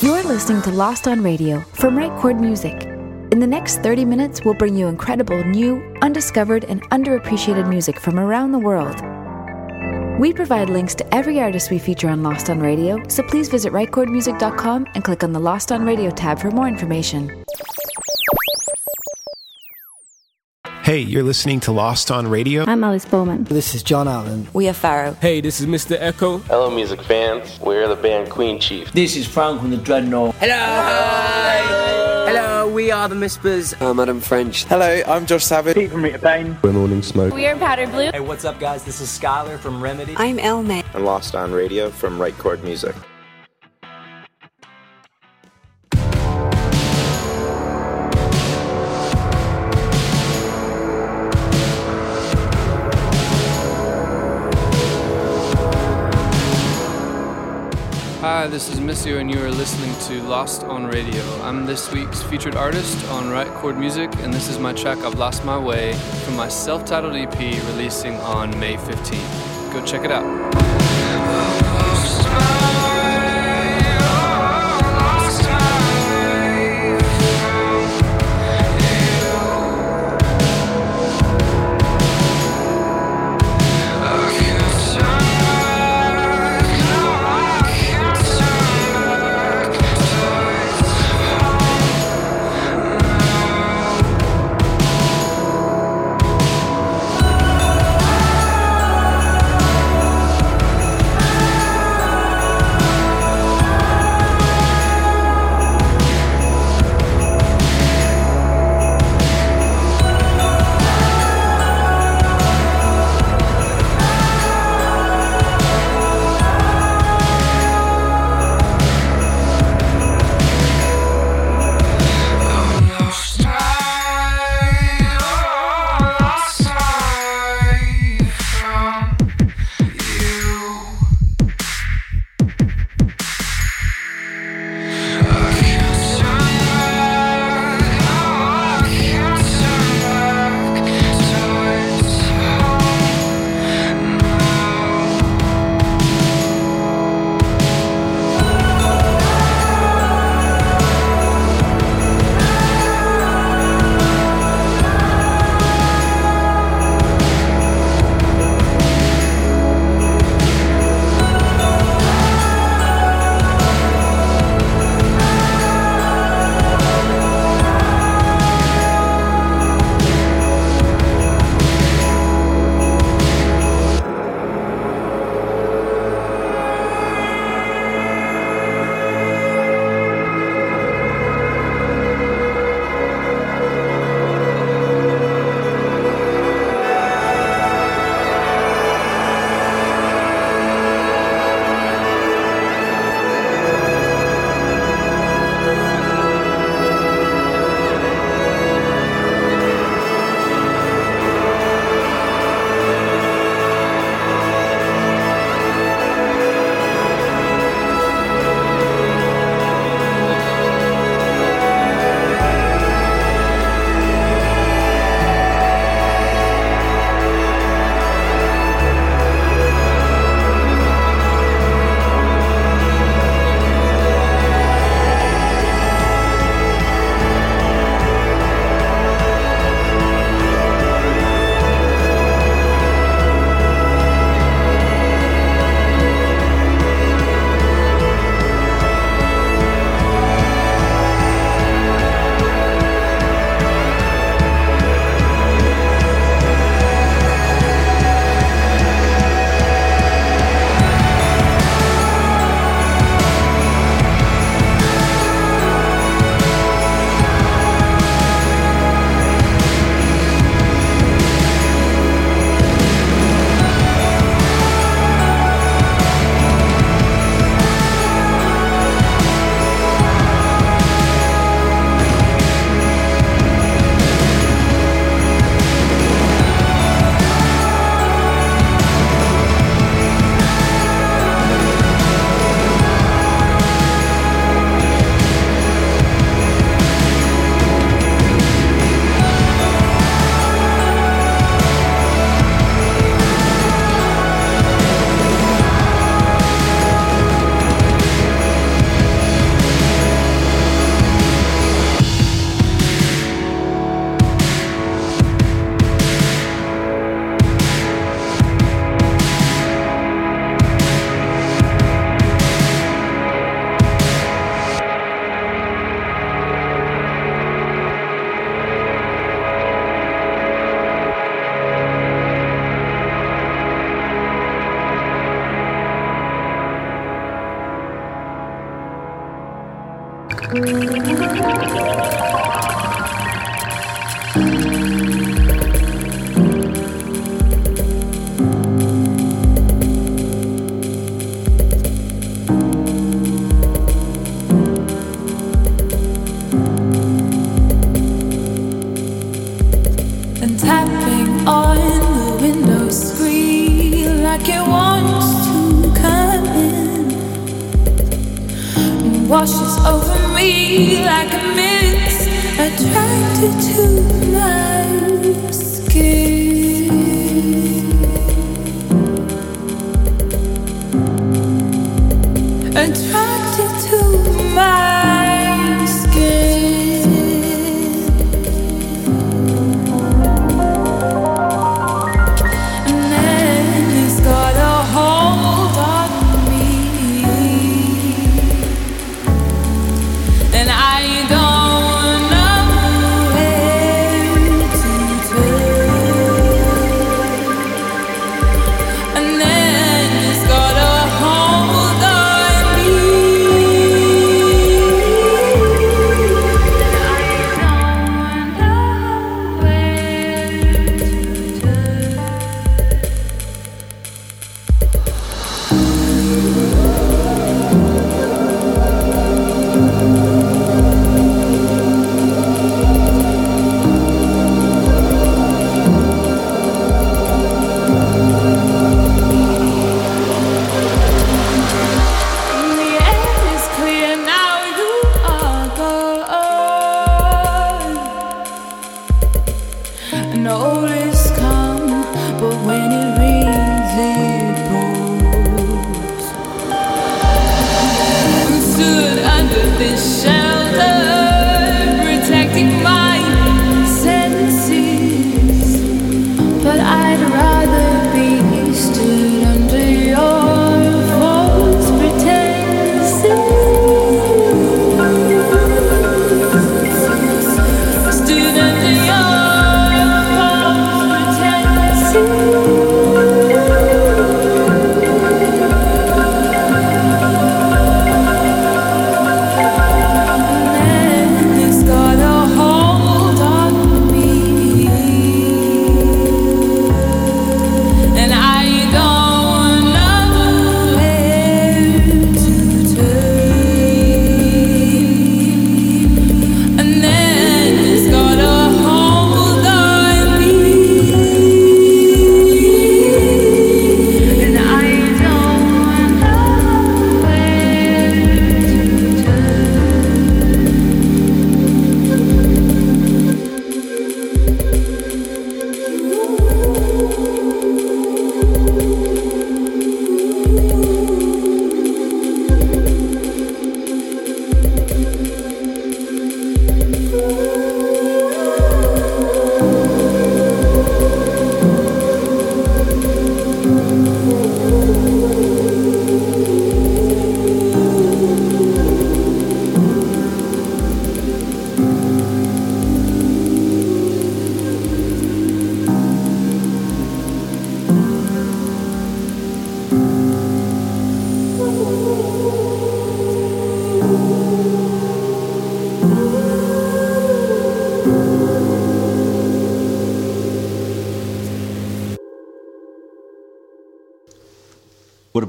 You're listening to Lost on Radio from Right Chord Music. In the next 30 minutes, we'll bring you incredible, new, undiscovered, and underappreciated music from around the world. We provide links to every artist we feature on Lost on Radio, so please visit rightchordmusic.com and click on the Lost on Radio tab for more information. Hey, you're listening to Lost on Radio. I'm Alice Bowman. This is John Allen. We are Pharaoh. Hey, this is Mr. Echo. Hello, music fans. We're the band Queen Chief. This is Frank from the Dreadnought. Hello. Hi. Hello, we are the Mispers. Uh, I'm Adam French. Hello, I'm Josh Savage. Pete from Rita Payne. We're Morning Smoke. We are Powder Blue. Hey, what's up, guys? This is Skylar from Remedy. I'm Elme. And Lost on Radio from Right Chord Music. Hi, this is Missio, and you are listening to Lost on Radio. I'm this week's featured artist on Right Chord Music, and this is my track I've Lost My Way from my self titled EP releasing on May 15th. Go check it out.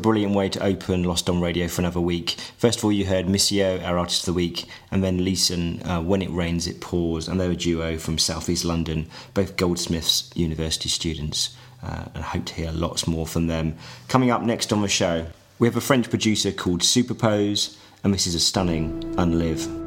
Brilliant way to open Lost on Radio for another week. First of all, you heard Missio, our artist of the week, and then Leeson, uh, When It Rains, It Pours, and they're a duo from Southeast London, both Goldsmiths University students, uh, and I hope to hear lots more from them. Coming up next on the show, we have a French producer called Superpoze, and this is a stunning Unlive.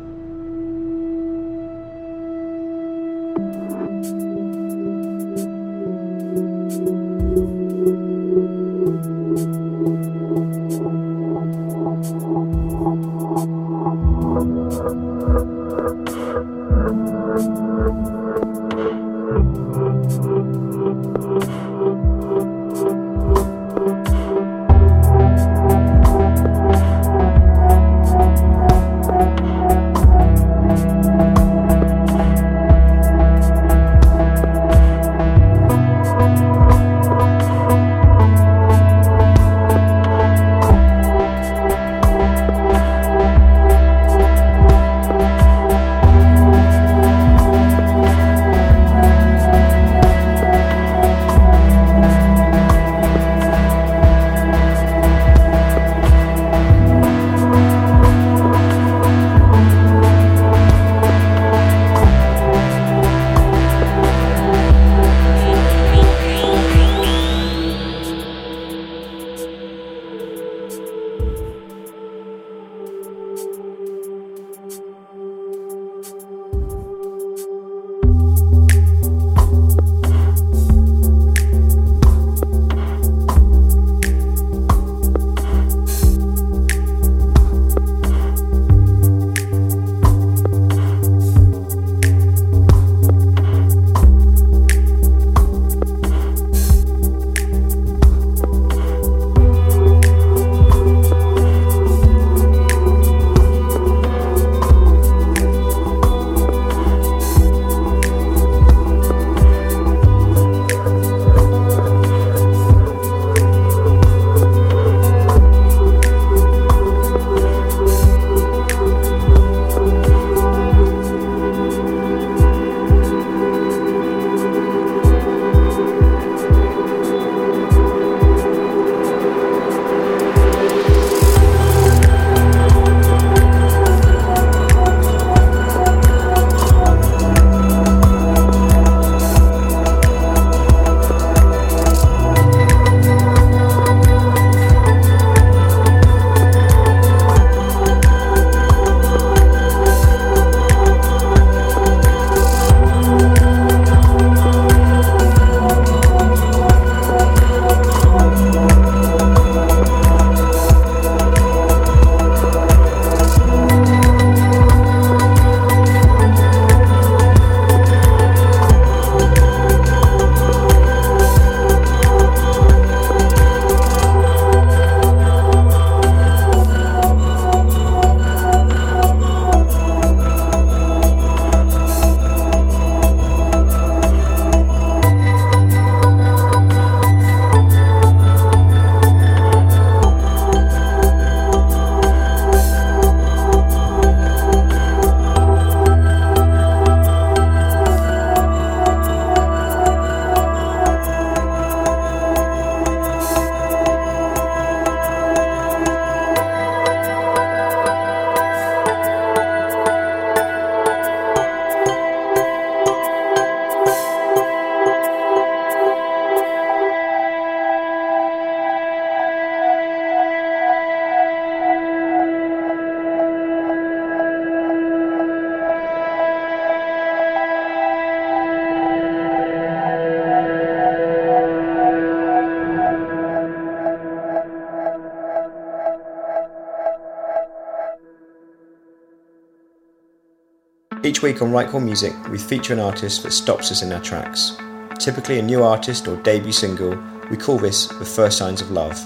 Each week on Right Chord Music, we feature an artist that stops us in our tracks. Typically a new artist or debut single, we call this the first signs of love.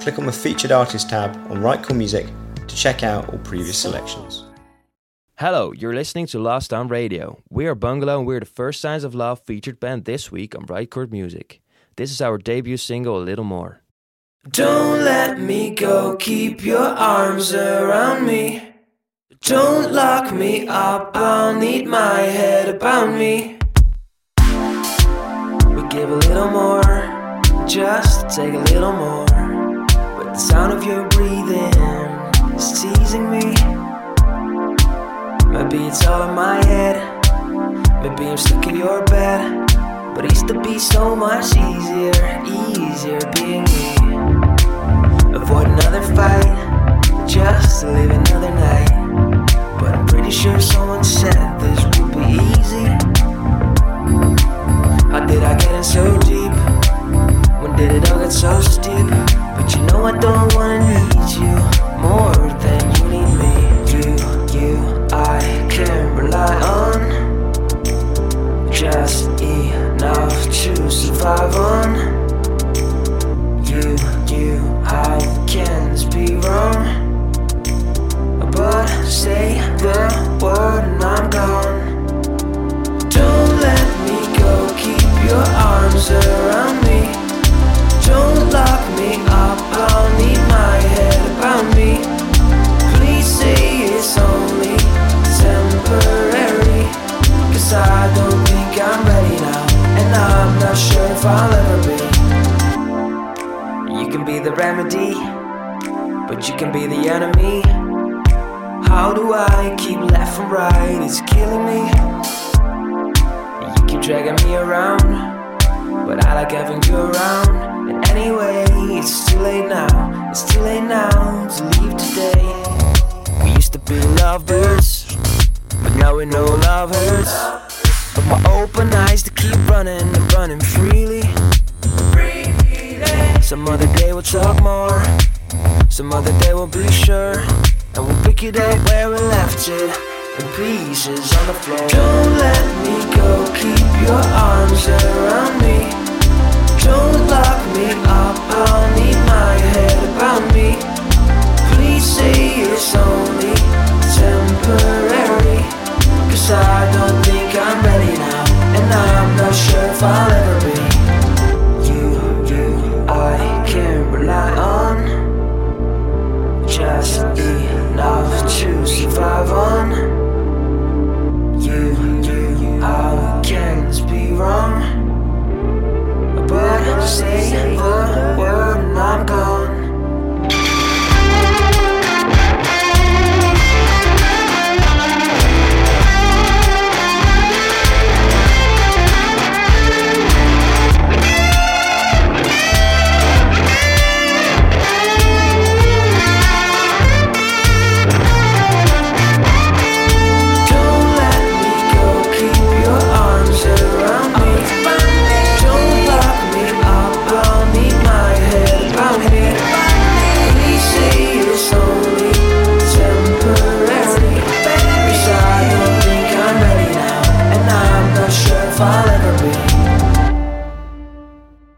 Click on the featured artist tab on Right Chord Music to check out all previous selections. Hello, you're listening to Lost on Radio. We are Bungalow and we're the First Signs of Love featured band this week on Right Chord Music. This is our debut single, A Little More. Don't let me go, keep your arms around me. Don't lock me up, I'll need my head about me. We give a little more, just take a little more. But the sound of your breathing is teasing me. Maybe it's all in my head, maybe I'm stuck in your bed. But it used to be so much easier, easier being me. Avoid another fight, just to live another night. But I'm pretty sure someone said this would be easy. Around, but I like having you around. And anyway, it's too late now. It's too late now to leave today. We used to be lovers, but now we know love hurts. But my open eyes to keep running and running freely. Some other day we'll talk more. Some other day we'll be sure. And we'll pick it up where we left it In pieces on the floor Don't let me go, keep your arms around me. Don't lock me up, I'll need my head about me. Please say it's only temporary Cause I don't think I'm ready now And I'm not sure if I'll ever be. You, you, I can rely on just enough to survive on. Be wrong? But say the word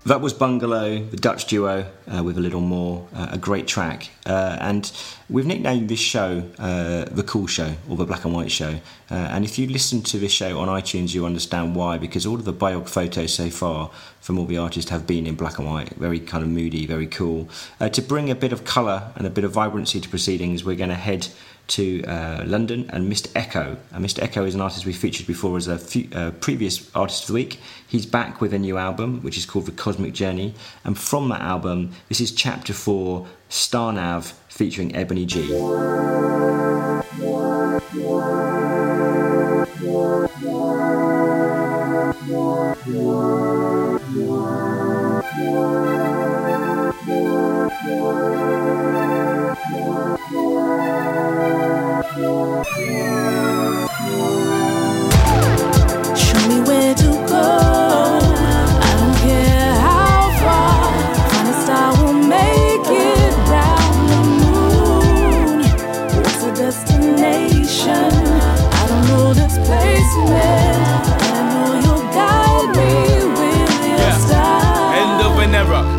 That was Bungalow, the Dutch duo, uh, with a little more, uh, a great track. Uh, and we've nicknamed this show uh, The Cool Show or The Black and White Show. Uh, and if you listen to this show on iTunes, you understand why, because all of the biog photos so far from all the artists have been in black and white, very kind of moody, very cool. Uh, to bring a bit of colour and a bit of vibrancy to proceedings, we're going to head to uh, London and Mr. Echo. And Mr. Echo is an artist we featured before as a few, uh, previous Artist of the Week. He's back with a new album, which is called The Cosmic Journey. And from that album, this is Chapter 4, Star Nav, featuring Ebony G. Show me where to go. I don't how far. Find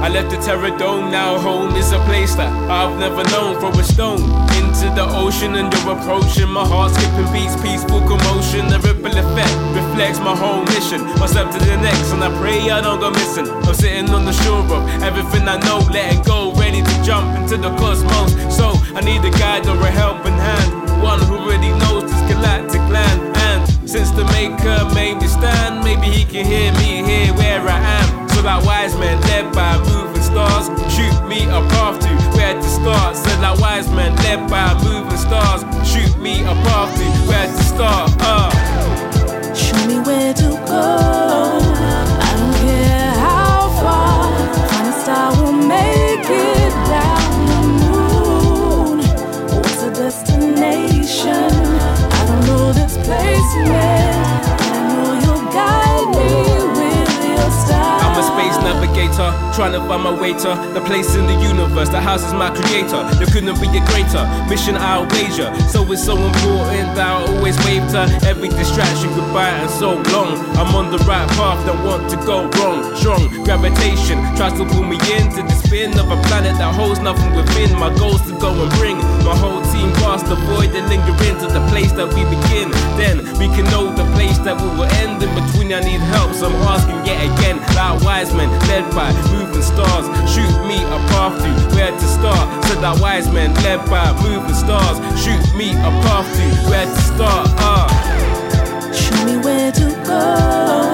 I left the terror dome, now home is a place that I've never known. Throw a stone into the ocean and you're approaching. My heart skipping beats, peaceful commotion. The ripple effect reflects my whole mission. One step to the next, and I pray I don't go missing. I'm sitting on the shore of everything I know, letting go, ready to jump into the cosmos. So I need a guide or a helping hand, one who really knows this galactic land. And since the maker made me stand, maybe he can hear me here where I am. Like wise men led by moving stars, shoot me a path to where to start. Said like wise men led by moving stars, shoot me a path to where to start. Uh. Show me where to go. I don't care how far. Will make it down the moon. What's the destination? I don't know this place yet. Space navigator, trying to find my way to the place in the universe that houses my creator. There couldn't be a greater mission I'll wager. So it's so important that I always wave to every distraction goodbye and so long. I'm on the right path, don't want to go wrong. Strong gravitation tries to pull me into the spin of a planet that holds nothing within. My goals to go and bring my whole team past the void and linger into the place that we begin. Then we can know the place that we will end. In between, I need help, so I'm asking yet again. Like wise men led by moving stars, shoot me a path to where to start. Said that wise men led by moving stars, shoot me a path to where to start. Ah. Show me where to go.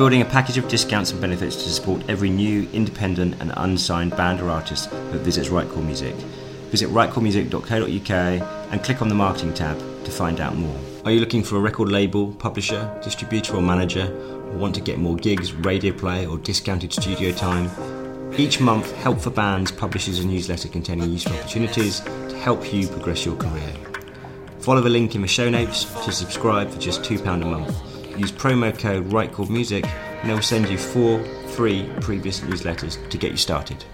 Building a package of discounts and benefits to support every new, independent, and unsigned band or artist that visits Right Chord Music. Visit rightchordmusic.co.uk and click on the marketing tab to find out more. Are you looking for a record label, publisher, distributor, or manager, or want to get more gigs, radio play, or discounted studio time? Each month, Help for Bands publishes a newsletter containing useful opportunities to help you progress your career. Follow the link in the show notes to subscribe for just £2 a month. Use promo code RightChordMusic and they will send you four free previous newsletters to get you started.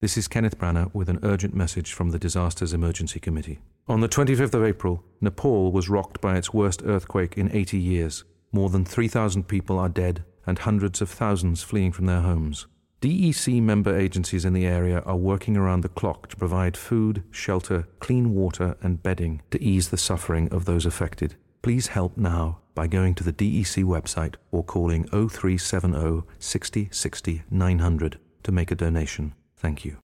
This is Kenneth Branagh with an urgent message from the Disasters Emergency Committee. On the 25th of April, Nepal was rocked by its worst earthquake in 80 years. More than 3,000 people are dead and hundreds of thousands fleeing from their homes. DEC member agencies in the area are working around the clock to provide food, shelter, clean water, and bedding to ease the suffering of those affected. Please help now by going to the DEC website or calling 0370 60 60 900 to make a donation. Thank you.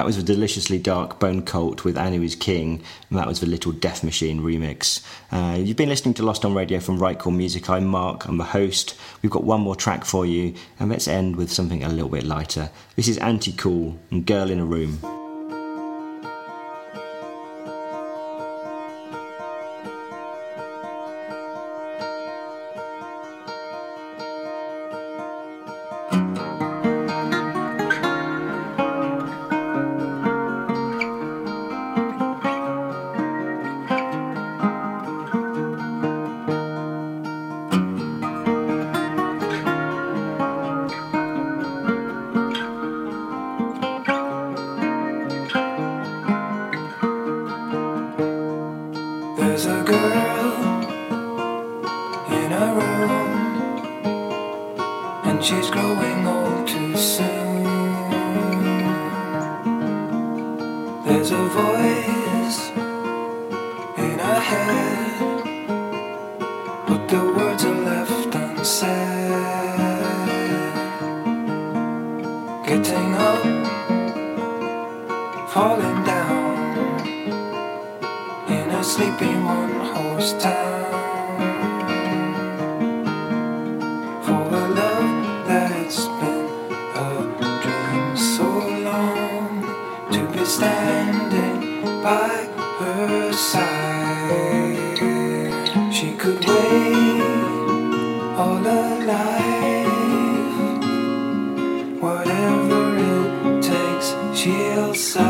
That was a deliciously dark Bone Cult with Anu is King, and that was the Little Death Machine remix. Uh, you've been listening to Lost on Radio from Right Chord Music. I'm Mark, I'm the host. We've got one more track for you, and let's end with something a little bit lighter. This is Anti Cool and Girl in a Room. chill side.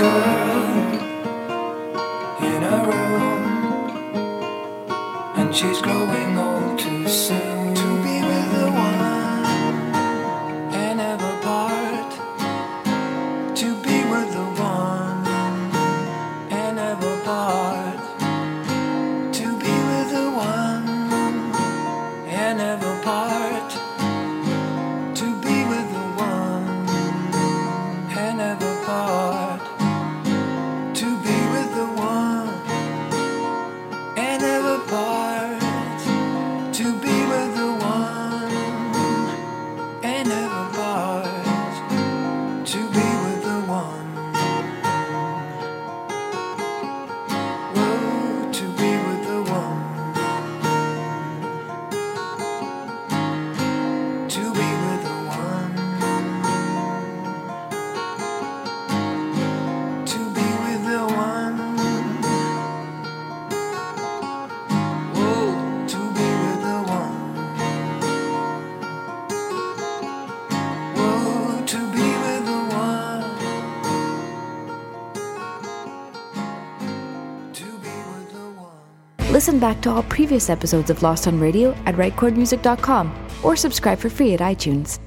girl in a room, and she's growing old too soon. Listen back to all previous episodes of Lost on Radio at rightchordmusic.com or subscribe for free at iTunes.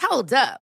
Hold up.